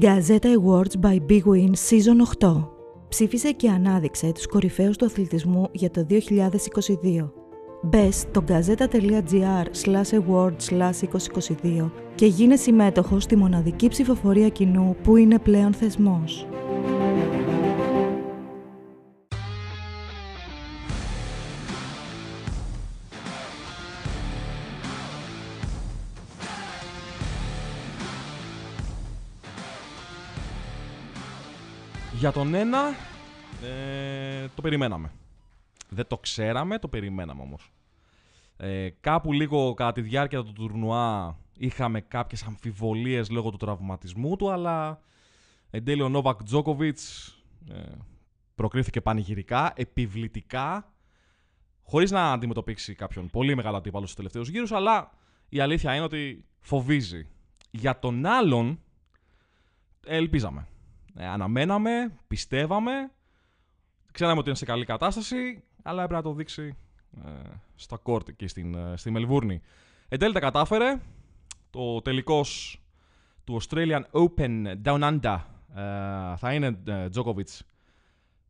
Gazeta Awards by Big Win Season 8 Ψήφισε και ανάδειξε τους κορυφαίους του αθλητισμού για το 2022. Μπες στο gazeta.gr awards 2022 και γίνε συμμέτοχος στη μοναδική ψηφοφορία κοινού που είναι πλέον θεσμός. Για τον ένα, ε, το περιμέναμε. Δεν το ξέραμε, το περιμέναμε όμως. Ε, κάπου λίγο κατά τη διάρκεια του τουρνουά είχαμε κάποιες αμφιβολίες λόγω του τραυματισμού του, αλλά εν τέλει ο Νόβακ Τζόκοβιτς ε, προκρίθηκε πανηγυρικά, επιβλητικά, χωρίς να αντιμετωπίσει κάποιον πολύ μεγάλο αντίπαλο στους τελευταίους γύρους, αλλά η αλήθεια είναι ότι φοβίζει. Για τον άλλον, ελπίζαμε. Ε, αναμέναμε, πιστεύαμε, ξέραμε ότι είναι σε καλή κατάσταση, αλλά έπρεπε να το δείξει ε, στα κόρτ και στην, ε, στη Μελβούρνη. Εν τέλει τα κατάφερε. Το τελικός του Australian Open Down Under ε, θα είναι Djokovic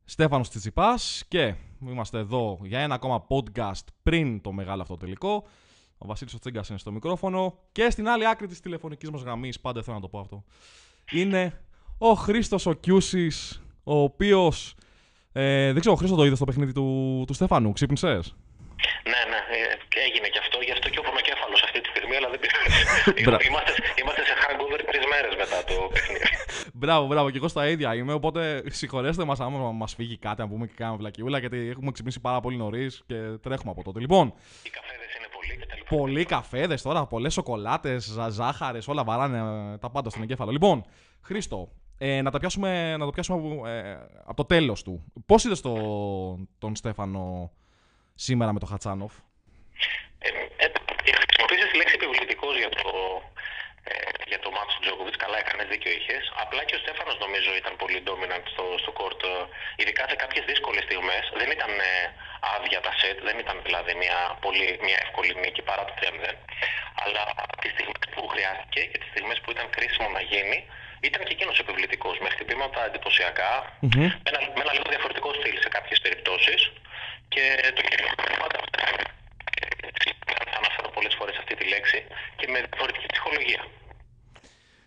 Στέφανος Τσιτσιπάς και είμαστε εδώ για ένα ακόμα podcast πριν το μεγάλο αυτό τελικό. Ο Βασίλης Τσίγκας είναι στο μικρόφωνο και στην άλλη άκρη της τηλεφωνικής μας γραμμής, πάντα θέλω να το πω αυτό, είναι ο Χρήστος ο Κιούσης, ο οποίος ε, δεν ξέρω, ο Χρήστο το είδες στο παιχνίδι του, του Στεφάνου. Ξύπνησες; Ναι, ναι, ε, έγινε και αυτό. Γι' αυτό και ο πονοκέφαλος αυτή τη στιγμή, αλλά δεν πειράζει. είμαστε, είμαστε σε hangover τρεις μέρες μετά το παιχνίδι. μπράβο, μπράβο. Και εγώ στα ίδια είμαι. Οπότε συγχωρέστε μας άμα μας φύγει κάτι, να πούμε και κάνουμε βλακιούλα, γιατί έχουμε ξυπνήσει πάρα πολύ νωρίς και τρέχουμε από τότε. Λοιπόν. Οι καφέδες είναι πολλοί και τα Πολλοί καφέδες τώρα, πολλές σοκολάτες, ζάχαρες, όλα βαράνε τα πάντα στον εγκέφαλο. Λοιπόν, Χρήστο, ε, να, τα πιάσουμε, να το πιάσουμε ε, από το τέλος του. Πώς είδες το, τον Στέφανο σήμερα με τον Χατσάνοφ; Ε, ε, χρησιμοποίησες τη λέξη επιβλητικός για το, ε, για το μάτσο του Τζόκοβιτ. Καλά, έκανε δίκιο είχες. Απλά και ο Στέφανος νομίζω ήταν πολύ dominant στο, στο court. Ειδικά σε κάποιες δύσκολες στιγμές. Δεν ήταν ε, άδεια τα σετ, δεν ήταν δηλαδή μια, πολύ, μια εύκολη νίκη παρά το 3-0. Αλλά τις στιγμές που χρειάστηκε και τις στιγμές που ήταν κρίσιμο να γίνει, ήταν και εκείνος επιβλητικός με χτυπήματα εντυπωσιακά, mm-hmm. με, ένα, με ένα λίγο διαφορετικό στυλ σε κάποιες περιπτώσεις. Και το πάντα θα αναφέρω πολλές φορές αυτή τη λέξη και με διαφορετική ψυχολογία.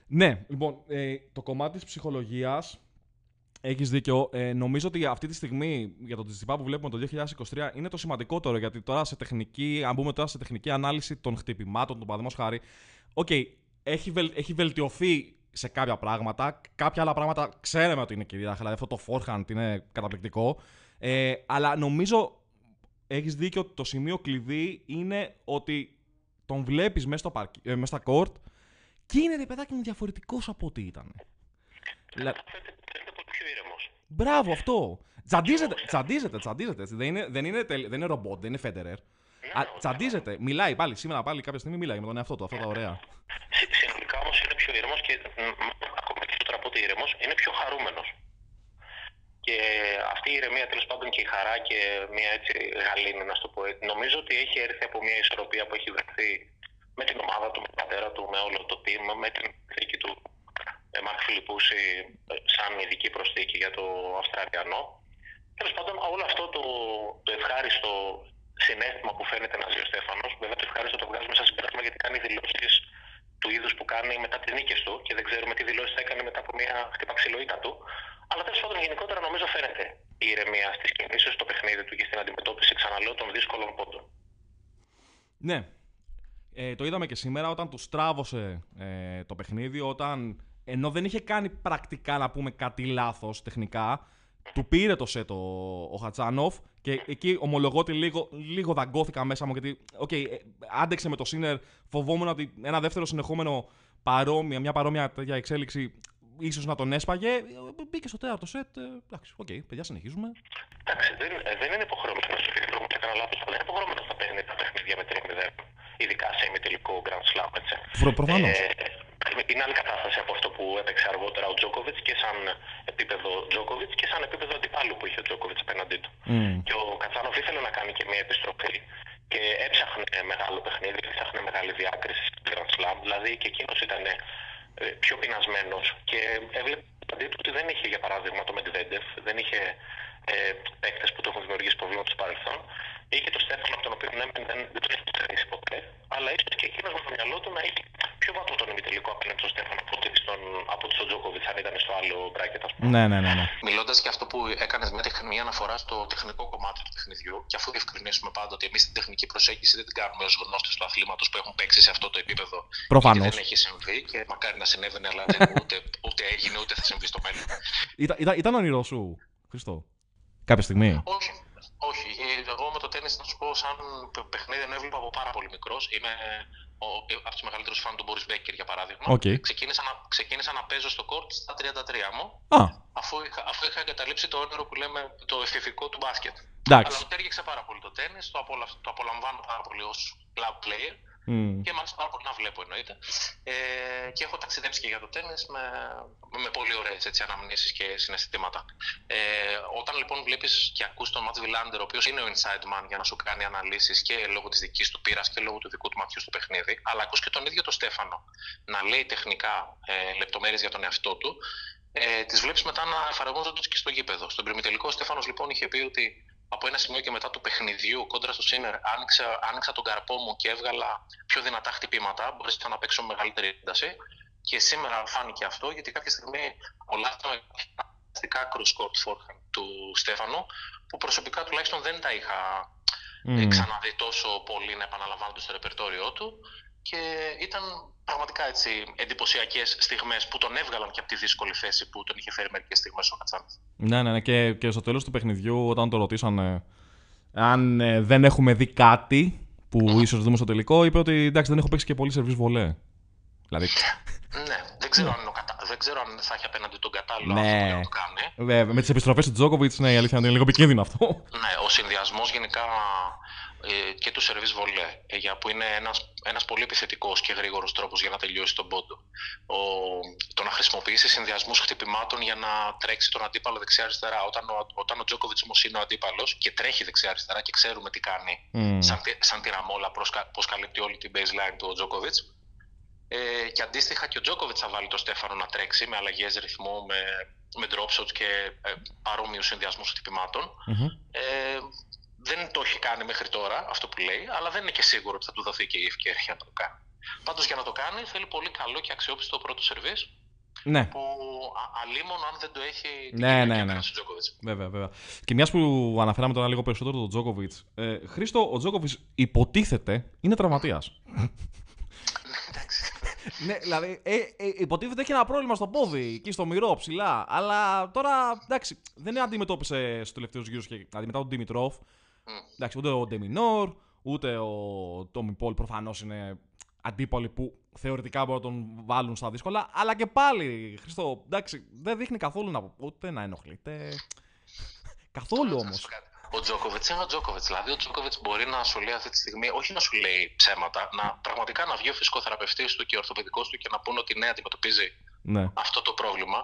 Ναι, λοιπόν, ε, το κομμάτι της ψυχολογίας έχεις δίκιο. Ε, νομίζω ότι αυτή τη στιγμή για το Τσιτσιπά που βλέπουμε το 2023 είναι το σημαντικότερο. Γιατί τώρα σε τεχνική, αν μπούμε τώρα σε τεχνική ανάλυση των χτυπημάτων, των παραδείγματος χάρη, OK, okay, έχει, βελ, έχει βελτιωθεί σε κάποια πράγματα. Κάποια άλλα πράγματα ξέρουμε ότι είναι κυρία, δηλαδή αυτό το forehand είναι καταπληκτικό. Ε, αλλά νομίζω έχεις δίκιο ότι το σημείο κλειδί είναι ότι τον βλέπεις μέσα, στο ε, μέσα στα court και είναι ρε παιδάκι μου διαφορετικός από ό,τι ήταν. Φαίνεται πολύ πιο ήρεμος. Μπράβο, αυτό. Τσαντίζεται, τσαντίζεται, τσαντίζεται. Δεν είναι, δεν είναι, δεν είναι ρομπότ, δεν είναι Φέντερερ. Ναι, τσαντίζεται, μιλάει πάλι. Σήμερα πάλι κάποια στιγμή μιλάει με τον εαυτό του. Αυτά τα ωραία είναι πιο ήρεμο και ακόμα περισσότερο από ότι ήρεμος, είναι πιο χαρούμενος. Και αυτή η ηρεμία τέλος πάντων και η χαρά και μια έτσι γαλήνη, να το πω έτσι, νομίζω ότι έχει έρθει από μια ισορροπία που έχει βρεθεί με την ομάδα του, με τον πατέρα του, με όλο το team, με την δίκη του Μαρκ Φιλιππούση σαν ειδική προσθήκη για το Αυστραλιανό. Τέλος πάντων, όλο αυτό το, το ευχάριστο συνέστημα που φαίνεται να ζει ο Στέφανος, βέβαια το ευχάριστο το βγάζουμε σαν συμπέρασμα γιατί κάνει δηλώσεις του είδους που κάνει μετά τις νίκες του και δεν ξέρουμε τι δηλώσεις θα έκανε μετά από μια χτυπαξιλοίτα του. Αλλά τέλος πάντων γενικότερα νομίζω φαίνεται η ηρεμία στις κινήσεις, στο παιχνίδι του και στην αντιμετώπιση, ξαναλέω, των δύσκολων πόντων. Ναι. Ε, το είδαμε και σήμερα όταν τους στράβωσε ε, το παιχνίδι, όταν ενώ δεν είχε κάνει πρακτικά να πούμε κάτι λάθος τεχνικά, του πήρε το σετ ο, ο Χατσάνοφ και εκεί ομολογώ ότι λίγο, λίγο δαγκώθηκα μέσα μου γιατί okay, ε, άντεξε με το Σίνερ. Φοβόμουν ότι ένα δεύτερο συνεχόμενο παρόμοια, μια παρόμοια τέτοια εξέλιξη ίσως να τον έσπαγε. Μπήκε στο τέταρτο σετ. Ε, εντάξει, OK, okay, παιδιά, συνεχίζουμε. Εντάξει, δεν, ε, δεν είναι υποχρεωμένος να σου πει ότι έκανα λάθος, αλλά είναι υποχρεωμένος να παίρνει τα παιχνίδια με 3-0. Ειδικά σε ημιτελικό Grand Slam, έτσι. Προφανώς. Ε, είναι άλλη κατάσταση από αυτό που έπαιξε αργότερα ο Τζόκοβιτς και σαν επίπεδο Τζόκοβιτς και σαν επίπεδο αντιπάλου που είχε ο Τζόκοβιτς απέναντί του. Μμ. Και ο Χατσάνοφ ήθελε να κάνει και μια επιστροφή και έψαχνε μεγάλο παιχνίδι, έψαχνε μεγάλη διάκριση στην Grand Slam. Δηλαδή και εκείνος ήταν ε, πιο πεινασμένος και έβλεπε αντί του ότι δεν είχε για παράδειγμα το Medvedev, δεν είχε ε, παίκτες που το έχουν δημιουργήσει προβλήματα στο παρελθόν. Είχε το Στέφανο από τον οποίο ναι, δεν, δεν τον έχει ξερίσει ποτέ, αλλά ίσως και εκείνος με το μυαλό του να έχει πιο βατό τον ημιτελικό απέναντι στον Στέφανο από ότι στον, από τον Τζόκοβιτς, αν ήταν στο άλλο μπράκετ, ας πούμε. Ναι, ναι, ναι. ναι. Μιλώντας για αυτό που έκανες μια, τεχνική αναφορά στο τεχνικό κομμάτι του παιχνιδιού, και αφού διευκρινίσουμε πάντα ότι εμείς την τεχνική προσέγγιση δεν την κάνουμε ως γνώστες του αθλήματος που έχουν παίξει σε αυτό το επίπεδο. Προφανώς. Δεν έχει συμβεί και μακάρι να συνέβαινε, αλλά δεν, ούτε, ούτε έγινε ούτε θα συμβεί στο μέλλον. Ήταν, ήταν, ήταν όνειρό σου, Χριστό. Κάποια στιγμή; Όχι. Όχι. Εγώ με το τέννη, να σου πω, σαν παιχνίδι δεν έβλεπα από πάρα πολύ μικρός. Είμαι ο, από του μεγαλύτερου φαν του Boris Becker, για παράδειγμα. Okay. Ξεκίνησα, να, ξεκίνησα να παίζω στο κόρτ στα 33 μου. Ah. Αφού, είχα, αφού είχα εγκαταλείψει το όνειρο που λέμε το εφηβικό του μπάσκετ. Εντάξει. Αλλά μου τέριαξε πάρα πολύ το τέννη, το, απολα, το απολαμβάνω πάρα πολύ ως club player. Mm. Και μάλιστα πάρα πολύ να βλέπω εννοείται. Ε, και έχω ταξιδέψει και για το τέννη με, με πολύ ωραίες αναμνήσεις και συναισθήματα. Ε, όταν λοιπόν βλέπεις και ακούς τον Ματ Βιλάντερ, ο οποίος είναι ο inside man για να σου κάνει αναλύσεις και λόγω της δικής του πείρας και λόγω του δικού του ματιού στο παιχνίδι, αλλά ακούς και τον ίδιο τον Στέφανο να λέει τεχνικά ε, λεπτομέρειες για τον εαυτό του, ε, τις βλέπεις μετά να εφαρμόζονται και στο γήπεδο. Στον πριμητελικό ο Στέφανος λοιπόν είχε πει ότι από ένα σημείο και μετά του παιχνιδιού κόντρα στο Σίμερ άνοιξα, άνοιξα τον καρπό μου και έβγαλα πιο δυνατά χτυπήματα. Μπορέσα να παίξω μεγαλύτερη ένταση. Και σήμερα φάνηκε αυτό γιατί κάποια στιγμή απολαύσαμε φανταστικά cross court forehand του Στέφανου που προσωπικά τουλάχιστον δεν τα είχα mm. ξαναδεί τόσο πολύ να επαναλαμβάνονται στο ρεπερτόριό του και ήταν πραγματικά έτσι εντυπωσιακές στιγμές που τον έβγαλαν και από τη δύσκολη θέση που τον είχε φέρει μερικές στιγμές ο Κατσάνη. Ναι, ναι, ναι. Και, και στο τέλος του παιχνιδιού, όταν το ρωτήσανε αν ε, δεν έχουμε δει κάτι που mm. ίσως δούμε στο τελικό, είπε ότι εντάξει, δεν έχω παίξει και πολύ σερβίς βολέ. Δηλαδή... ναι, δεν ξέρω, αν κατα... δεν ξέρω αν θα έχει απέναντι τον κατάλληλο ναι. να το κάνει. Βέβαια, με τις επιστροφές του Τζόκοβιτ, ναι, η αλήθεια είναι λίγο επικίνδυνο αυτό. Ναι, ο συνδυασμός γενικά ε, και του σερβίς βολέ, ε, που είναι ένας, ένας πολύ επιθετικός και γρήγορος τρόπος για να τελειώσει τον πόντο. Ο, το να χρησιμοποιήσει συνδυασμούς χτυπημάτων για να τρέξει τον αντίπαλο δεξιά-αριστερά. Όταν ο, όταν ο Τζόκοβιτς όμως είναι ο αντίπαλος και τρέχει δεξιά-αριστερά και ξέρουμε τι κάνει, mm. σαν, σαν τη ραμόλα πώς καλύπτει όλη την baseline του Τζόκοβιτς, ε, και αντίστοιχα και ο Τζόκοβιτς θα βάλει το Στέφανο να τρέξει με αλλαγές ρυθμού, με, με drop shots και ε, παρόμοιους συνδυασμούς χτυπημάτων. Mm-hmm. Ε, δεν το έχει κάνει μέχρι τώρα αυτό που λέει, αλλά δεν είναι και σίγουρο ότι θα του δοθεί και η ευκαιρία να το κάνει. Πάντως για να το κάνει θέλει πολύ καλό και αξιόπιστο πρώτο σερβίς. Ναι. Που αλίμον αν δεν το έχει. Ναι, ναι, ναι. Βέβαια, βέβαια. Και μιας που αναφέραμε τώρα λίγο περισσότερο τον Τζόκοβιτς. Ε, Χρήστο, ο Τζόκοβιτς υποτίθεται είναι τραυματίας. ναι, δηλαδή, ε, ε, υποτίθεται έχει ένα πρόβλημα στο πόδι, εκεί στο μυρό, ψηλά. Αλλά τώρα, εντάξει, δεν αντιμετώπισε στους τελευταίους γύρους και δηλαδή μετά τον Δημητρόφ. Εντάξει, ούτε ο Ντεμινόρ, ούτε ο Τόμι Πολ προφανώς είναι αντίπαλοι που θεωρητικά μπορούν να τον βάλουν στα δύσκολα. Αλλά και πάλι, Χριστό, εντάξει, δεν δείχνει καθόλου να, ούτε να ενοχλείται. καθόλου όμως. Ο Τζόκοβιτς είναι ο Τζόκοβιτς. Δηλαδή, ο Τζόκοβιτς μπορεί να σου λέει αυτή τη στιγμή, όχι να σου λέει ψέματα, να πραγματικά να βγει ο φυσικοθεραπευτής του και ο ορθοπαιδικός του και να πούνε ότι ναι, αντιμετωπίζει ναι. αυτό το πρόβλημα.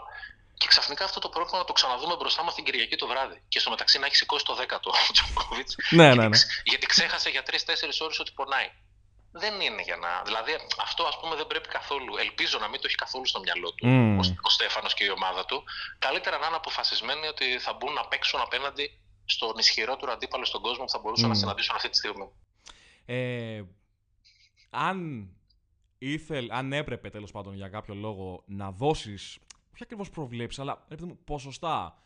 Και ξαφνικά αυτό το πρόβλημα να το ξαναδούμε μπροστά μας την Κυριακή το βράδυ. Και στο μεταξύ να έχει σηκώσει το δέκατο ο Τζόκοβιτς. Ναι, ναι, ναι. Γιατί ξέχασε για τρει-τέσσερι ώρες ότι πονάει. Δεν είναι για να. Δηλαδή, αυτό ας πούμε δεν πρέπει καθόλου. Ελπίζω να μην το έχει καθόλου στο μυαλό του mm. ο, ο Στέφανος και η ομάδα του. Καλύτερα να είναι αποφασισμένοι ότι θα μπουν να παίξουν απέναντι στον ισχυρότερο αντίπαλο στον κόσμο που θα μπορούσαν mm. να συναντήσουν αυτή τη στιγμή. Ε, αν ήθελ, αν έπρεπε τέλος πάντων για κάποιο λόγο να δώσεις όχι ακριβώς προβλέψεις, αλλά ποσοστά.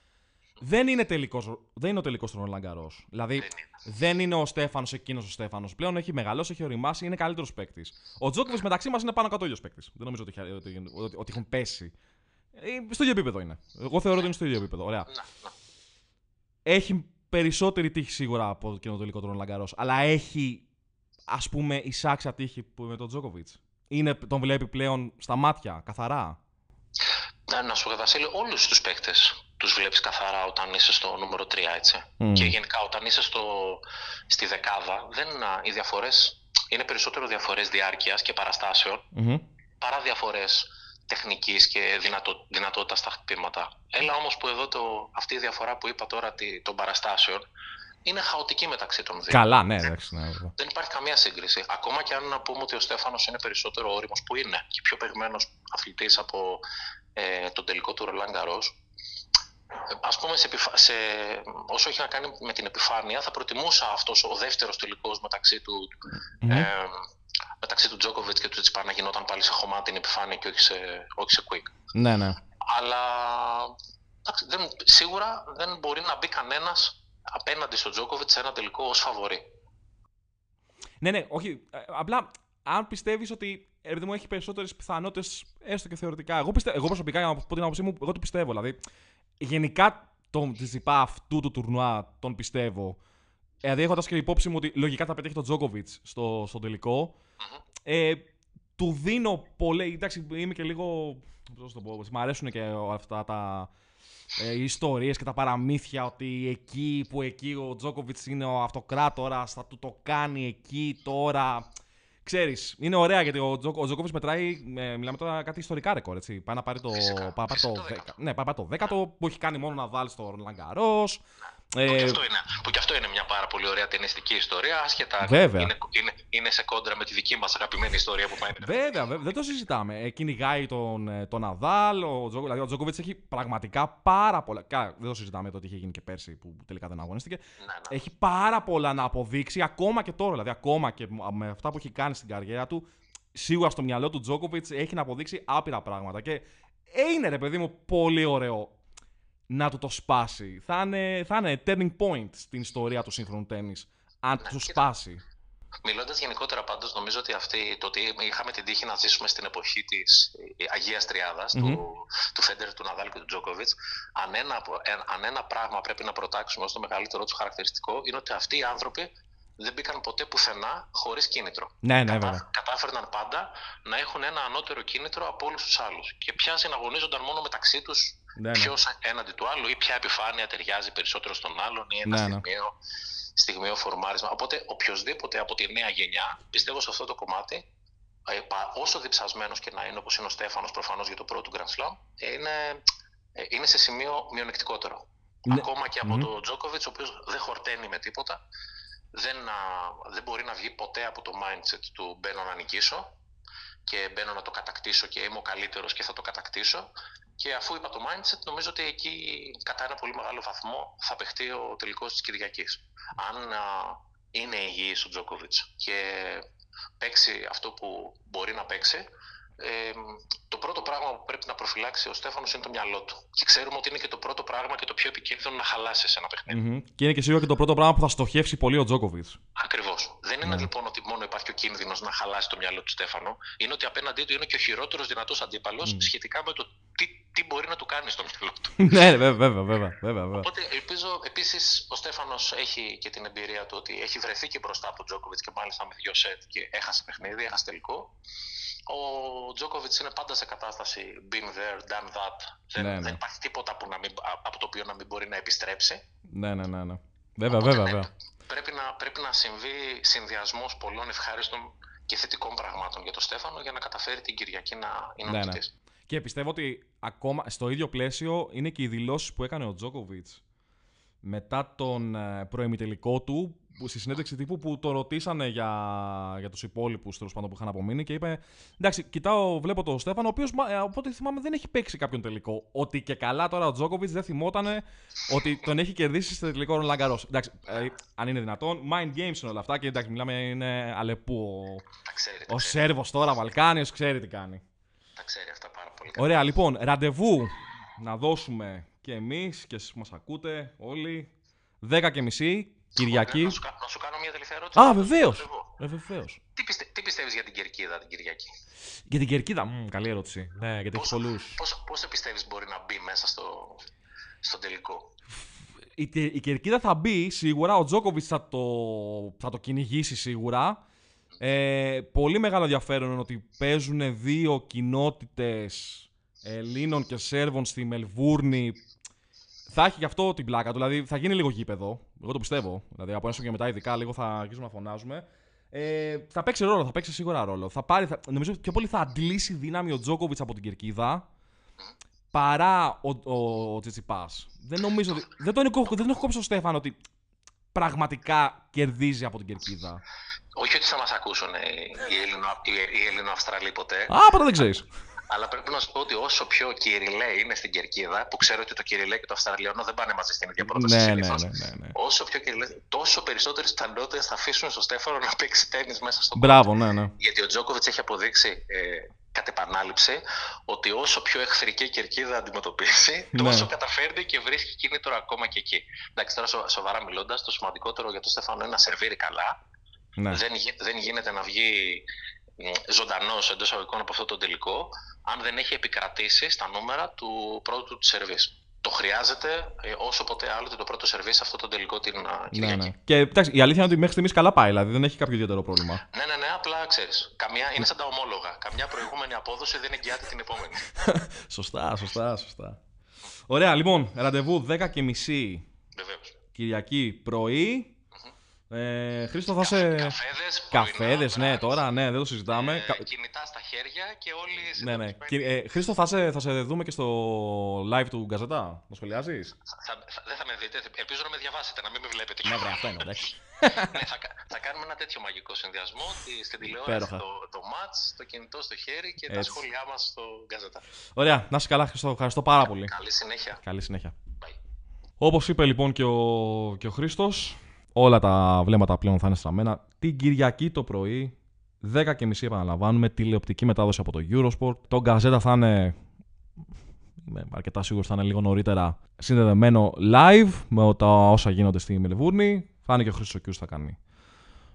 Δεν είναι, τελικός, δεν είναι ο τελικός του Ρολαγκαρό. Δηλαδή, δεν είναι ο Στέφανος εκείνος ο Στέφανος. Πλέον έχει μεγαλώσει, έχει οριμάσει, είναι καλύτερος παίκτης. Ο Τζόκοβιτς μεταξύ μας είναι πάνω κάτω ίδιος παίκτης. Δεν νομίζω ότι, ότι, ότι, ότι, έχουν πέσει. Ε, στο ίδιο επίπεδο είναι. Εγώ θεωρώ ότι είναι στο ίδιο επίπεδο. Ωραία. Ναι, ναι. Έχει περισσότερη τύχη σίγουρα από το κοινό τελικό του Ρολαγκαρό. Αλλά έχει, ας πούμε, εισάξια τύχη που με τον Τζόκοβιτς. Τον βλέπει πλέον στα μάτια, καθαρά. Ναι, να σου Βασίλη, όλους τους παίκτες τους βλέπεις καθαρά όταν είσαι στο νούμερο 3, έτσι. Και γενικά όταν είσαι στο, στη δεκάδα, δεν, οι διαφορές είναι περισσότερο διαφορές διάρκειας και παραστασεων παρά διαφορές τεχνικής και δυνατό, δυνατότητας στα χτυπήματα. Έλα όμως που εδώ το, αυτή η διαφορά που είπα τώρα των παραστάσεων είναι χαοτική μεταξύ των δύο. Καλά, ναι, εντάξει. Ναι, δεν υπάρχει καμία σύγκριση. Ακόμα και αν να πούμε ότι ο Στέφανος είναι περισσότερο όριμος που είναι και πιο παιγμένο αθλητής από ε, τον τελικό του Ρολάν Γκαρό, ας πούμε σε, σε, όσο έχει να κάνει με την επιφάνεια θα προτιμούσα αυτός ο δεύτερος τελικός μεταξύ του mm. ε, μεταξύ του Τζόκοβιτ και του Τσιπά να γινόταν πάλι σε χωμάτι την επιφάνεια και όχι σε, όχι σε quick. Ναι, ναι. Αλλά δεν, σίγουρα δεν μπορεί να μπει κανένας απέναντι στον Τζόκοβιτ σε ένα τελικό ως φαβορή. Ναι, ναι, όχι. Ε, απλά αν πιστεύεις ότι επειδή μου έχει περισσότερες πιθανότητες, έστω και θεωρητικά. Εγώ, πιστε... εγώ προσωπικά, για να πω την άποψή μου, εγώ το πιστεύω. Δηλαδή, γενικά τον Τζιπά αυτού του τουρνουά τον πιστεύω. Δηλαδή, έχοντα και υπόψη μου ότι λογικά θα πετύχει τον Τζόκοβιτς στο, στο τελικο ε, του δίνω πολύ. Εντάξει, είμαι και λίγο. Πώς το πω, μου αρέσουν και αυτά τα. Ε, οι ιστορίες και τα παραμύθια ότι εκεί που εκεί ο Τζόκοβιτς είναι ο αυτοκράτορας θα του το κάνει εκεί τώρα Ξέρεις, είναι ωραία γιατί ο, Τζο, ο Τζόκοβιτς μετράει. Ε, μιλάμε τώρα κάτι ιστορικά ρεκόρ. Έτσι. Πάει να πάρει το, φυσικά, πάει, το, 10. Ναι, πάει το 10 που έχει κάνει μόνο να βάλει στο Λαγκαρός. Ε, που, και αυτό είναι, που και αυτό είναι μια πάρα πολύ ωραία ταινιστική ιστορία, άσχετα βέβαια. Είναι, είναι, είναι σε κόντρα με τη δική μας αγαπημένη ιστορία που πάει. Βέβαια, βέβαια, δεν το συζητάμε. Ε, κυνηγάει τον, ε, τον Ναδάλ, ο, Τζο, δηλαδή ο Τζόκοβιτ έχει πραγματικά πάρα πολλά. Κα, δεν το συζητάμε το ότι είχε γίνει και πέρσι που τελικά δεν αγωνίστηκε. Ναι, ναι. Έχει πάρα πολλά να αποδείξει ακόμα και τώρα. Δηλαδή, ακόμα και με αυτά που έχει κάνει στην καριέρα του, σίγουρα στο μυαλό του Τζόκοβιτ έχει να αποδείξει άπειρα πράγματα. Και είναι ρε παιδί μου πολύ ωραίο να του το σπάσει. Θα είναι, θα είναι turning point στην ιστορία του σύγχρονου τέννις, αν ναι, του σπάσει. Μιλώντας γενικότερα πάντως, νομίζω ότι αυτή, το ότι είχαμε την τύχη να ζήσουμε στην εποχή της Αγίας του, του Φέντερ, του Ναδάλ και του Τζόκοβιτς, αν, ένα, αν ένα πράγμα πρέπει να προτάξουμε ως το μεγαλύτερο τους χαρακτηριστικό, είναι ότι αυτοί οι άνθρωποι δεν μπήκαν ποτέ πουθενά χωρίς κίνητρο. Ναι, ναι, βέβαια. Κατάφερναν πάντα να έχουν ένα ανώτερο κίνητρο από όλους τους άλλους. Και πια συναγωνίζονταν μόνο μεταξύ τους ναι, ναι. ποιος έναντι του άλλου ή ποια επιφάνεια ταιριάζει περισσότερο στον άλλον ή ένα ναι, ναι. στιγμίο, στιγμίο φορμάρισμα. Οπότε οποιοδήποτε από τη νέα γενιά, πιστεύω σε αυτό το κομμάτι, ε, όσο διψασμένος και να είναι όπως είναι ο Στέφανος προφανώς για το πρώτο Grand Slam, είναι, ε, είναι σε σημείο μειονεκτικότερο. Ναι. Ακόμα και από mm-hmm. τον Τζόκοβιτ, ο οποίος δεν χορταίνει με τίποτα, δεν, δεν μπορεί να βγει ποτέ από το mindset του μπαίνω να νικήσω και μπαίνω να το κατακτήσω και είμαι ο καλύτερος και θα το κατακτήσω. Και αφού είπα το mindset, νομίζω ότι εκεί κατά ένα πολύ μεγάλο βαθμό θα παιχτεί ο τελικός της Κυριακής. Αν α, είναι υγιής ο Τζόκοβιτς και παίξει αυτό που μπορεί να παίξει, ε, το πρώτο πράγμα που πρέπει να προφυλάξει ο Στέφανος είναι το μυαλό του. Και ξέρουμε ότι είναι και το πρώτο πράγμα και το πιο επικίνδυνο να χαλάσει ένα παιχνίδι. Mm-hmm. Και είναι και σίγουρα και το πρώτο πράγμα που θα στοχεύσει πολύ ο Τζόκοβιτ. Ακριβώς. Δεν είναι mm-hmm. λοιπόν ότι μόνο υπάρχει ο κίνδυνος να χαλάσει το μυαλό του Στέφανο. Είναι ότι απέναντί του είναι και ο χειρότερος δυνατός αντίπαλος mm. σχετικά με το τι, τι μπορεί να του κάνει στο μυαλό του. ναι, βέβαια, βέβαια, βέβαια, βέβαια. Οπότε ελπίζω επίσης ο Στέφανος έχει και την εμπειρία του ότι έχει βρεθεί και μπροστά από τον Τζόκοβιτ και μάλιστα με δύο σετ και έχασε παιχνίδι, έχασε τελικό ο Τζόκοβιτ είναι πάντα σε κατάσταση been there, done that. Δεν, ναι, ναι. δεν υπάρχει τίποτα που να μην, από το οποίο να μην μπορεί να επιστρέψει. Ναι, ναι, ναι. ναι. Βέβαια, Οπότε, βέβαια, ναι, βέβαια. Πρέπει να, πρέπει να συμβεί συνδυασμός πολλών ευχάριστων και θετικών πραγμάτων για τον Στέφανο για να καταφέρει την Κυριακή να είναι ναι, ναι. Και πιστεύω ότι ακόμα στο ίδιο πλαίσιο είναι και οι δηλώσεις που έκανε ο Τζόκοβιτ μετά τον ε, προημιτελικό του στη συνέντευξη τύπου που το ρωτήσανε για, για τους υπόλοιπους που είχαν απομείνει και είπε: Εντάξει, κοιτάω, βλέπω τον Στέφανο, ο οποίος από ό,τι θυμάμαι δεν έχει παίξει κάποιον τελικό. Ότι και καλά τώρα ο Τζόκοβιτς δεν θυμόταν ότι τον έχει κερδίσει στο τελικό Ρολαγκαρό. Εντάξει, ε, αν είναι δυνατόν, mind games είναι όλα αυτά και εντάξει, μιλάμε είναι αλεπού. Ο, ο Σέρβος τώρα, Βαλκάνιος, ξέρει τι κάνει. Τα ξέρει αυτά πάρα πολύ. Ωραία, λοιπόν, ραντεβού να δώσουμε και εμείς και εσείς που μας ακούτε όλοι. 10 και μισή Κυριακή. Να σου, να σου κάνω μια τελευταία ερώτηση. Α, βεβαίως. Ε, βεβαίως. Τι, πιστε, τι πιστεύεις για την Κερκίδα την Κυριακή; Για την Κερκίδα, μ, καλή ερώτηση. Ναι, γιατί έχει πολλούς. Πώ πιστεύεις μπορεί να μπει μέσα στο, στο τελικό; Η, η Κερκίδα θα μπει σίγουρα. Ο Τζόκοβιτς θα το, θα το κυνηγήσει σίγουρα. Ε, πολύ μεγάλο ενδιαφέρον είναι ότι παίζουν δύο κοινότητες Ελλήνων και Σέρβων στη Μελβούρνη θα έχει γι' αυτό την πλάκα του. Δηλαδή θα γίνει λίγο γήπεδο. Εγώ το πιστεύω. Δηλαδή από έσω και μετά, ειδικά, λίγο θα αρχίσουμε να φωνάζουμε. Ε, θα παίξει ρόλο, θα παίξει σίγουρα ρόλο. Θα πάρει, θα, νομίζω πιο πολύ θα αντλήσει δύναμη ο Τζόκοβιτς από την κερκίδα παρά ο, ο, ο, Δεν νομίζω. Δεν τον, έχω, δεν έχω κόψει στο Στέφανο ότι πραγματικά κερδίζει από την κερκίδα. Όχι ότι θα μας ακούσουν οι, Έλληνο, οι Έλληνο-Αυστραλοί ποτέ. Α, ποτέ δεν ξέρεις. Αλλά πρέπει να σου πω ότι όσο πιο κυριλέ είναι στην κερκίδα, που ξέρω ότι το κυριλέ και το Αυστραλιανό δεν πάνε μαζί στην ίδια πρόταση. Ναι, ναι, ναι, ναι, ναι. Όσο πιο κυριλέ, τόσο περισσότερε πιθανότητε θα αφήσουν στο Στέφανο να παίξει τέννη μέσα στο Μπράβο, ναι, ναι. Γιατί ο Τζόκοβιτς έχει αποδείξει ε, κατ' επανάληψη ότι όσο πιο εχθρική κερκίδα αντιμετωπίσει, ναι. τόσο καταφέρνει και βρίσκει κίνητρο ακόμα και εκεί. Εντάξει, τώρα σοβαρά μιλώντας, το σημαντικότερο για τον Στέφανο είναι να σερβίρει καλά. Ναι. Δεν, δεν γίνεται να βγει ζωντανός εντός αγωγικών από αυτό το τελικό, αν δεν έχει επικρατήσει στα νούμερα του πρώτου του σερβίς. Το χρειάζεται ε, όσο ποτέ άλλοτε το πρώτο σερβίς αυτό το τελικό την Κυριακή. Ναι, ναι. Και εντάξει, η αλήθεια είναι ότι μέχρι στιγμής καλά πάει, δηλαδή δεν έχει κάποιο ιδιαίτερο πρόβλημα. Ναι, ναι, ναι, απλά ξέρεις. Είναι σαν τα ομόλογα. Καμιά προηγούμενη απόδοση δεν εγγυάται την επόμενη. σωστά, σωστά, σωστά. Ωραία, λοιπόν, ραντεβού 10.30 Κυριακή πρωί. Ε, Χρήστο, θα σε. Καφέδες. Καφέδες, ναι, τώρα, ναι, δεν το συζητάμε. Ε, κινητά στα χέρια και όλοι. Ναι, ναι. Ε, Χρήστο, θα σε, θα σε δούμε και στο live του Γκαζετά. Το σχολιάζει. δεν θα με δείτε. Ελπίζω να με διαβάσετε, να μην με βλέπετε. Ναι, βρε, αυτό είναι, εντάξει. ναι, θα, θα κάνουμε ένα τέτοιο μαγικό συνδυασμό. Ότι στην τηλεόραση το, το match, το κινητό στο χέρι και Έτσι. τα σχόλιά μας στο Γκαζετά. Ωραία, να είσαι καλά, Χρήστο. Ευχαριστώ πάρα πολύ. Καλή συνέχεια. Καλή συνέχεια. Όπως είπε λοιπόν και ο, και ο Χρήστος, Όλα τα βλέμματα πλέον θα είναι στραμμένα. Την Κυριακή το πρωί, 10 και μισή επαναλαμβάνουμε, τηλεοπτική μετάδοση από το Eurosport. Το Γκαζέτα θα είναι, είμαι αρκετά σίγουρος θα είναι λίγο νωρίτερα, συνδεδεμένο live με τα όσα γίνονται στη Μελβούρνη. Θα είναι και ο Χρήστος Κιούς θα κάνει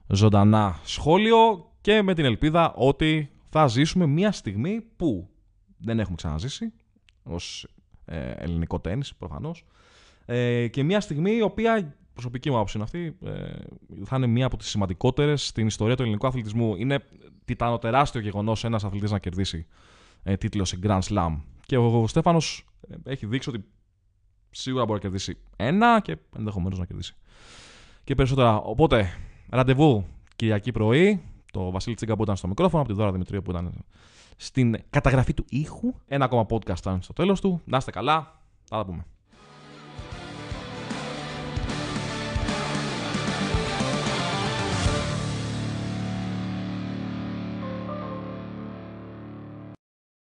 ζωντανά σχόλιο και με την ελπίδα ότι θα ζήσουμε μια στιγμή που δεν έχουμε ξαναζήσει ως ε, ελληνικό τέννις προφανώς ε, και μια στιγμή η οποία προσωπική μου άποψη είναι αυτή, ε, θα είναι μία από τις σημαντικότερες στην ιστορία του ελληνικού αθλητισμού. Είναι τιτάνο τεράστιο γεγονός ένας αθλητής να κερδίσει ε, τίτλο σε Grand Slam. Και ο, ο Στέφανος ε, έχει δείξει ότι σίγουρα μπορεί να κερδίσει ένα και ενδεχομένως να κερδίσει και περισσότερα. Οπότε, ραντεβού Κυριακή πρωί. Το Βασίλη Τσίγκα που ήταν στο μικρόφωνο, από τη Δώρα Δημητρίου που ήταν στην καταγραφή του ήχου. Ένα ακόμα podcast ήταν στο τέλος του. Να είστε καλά. Θα τα πούμε.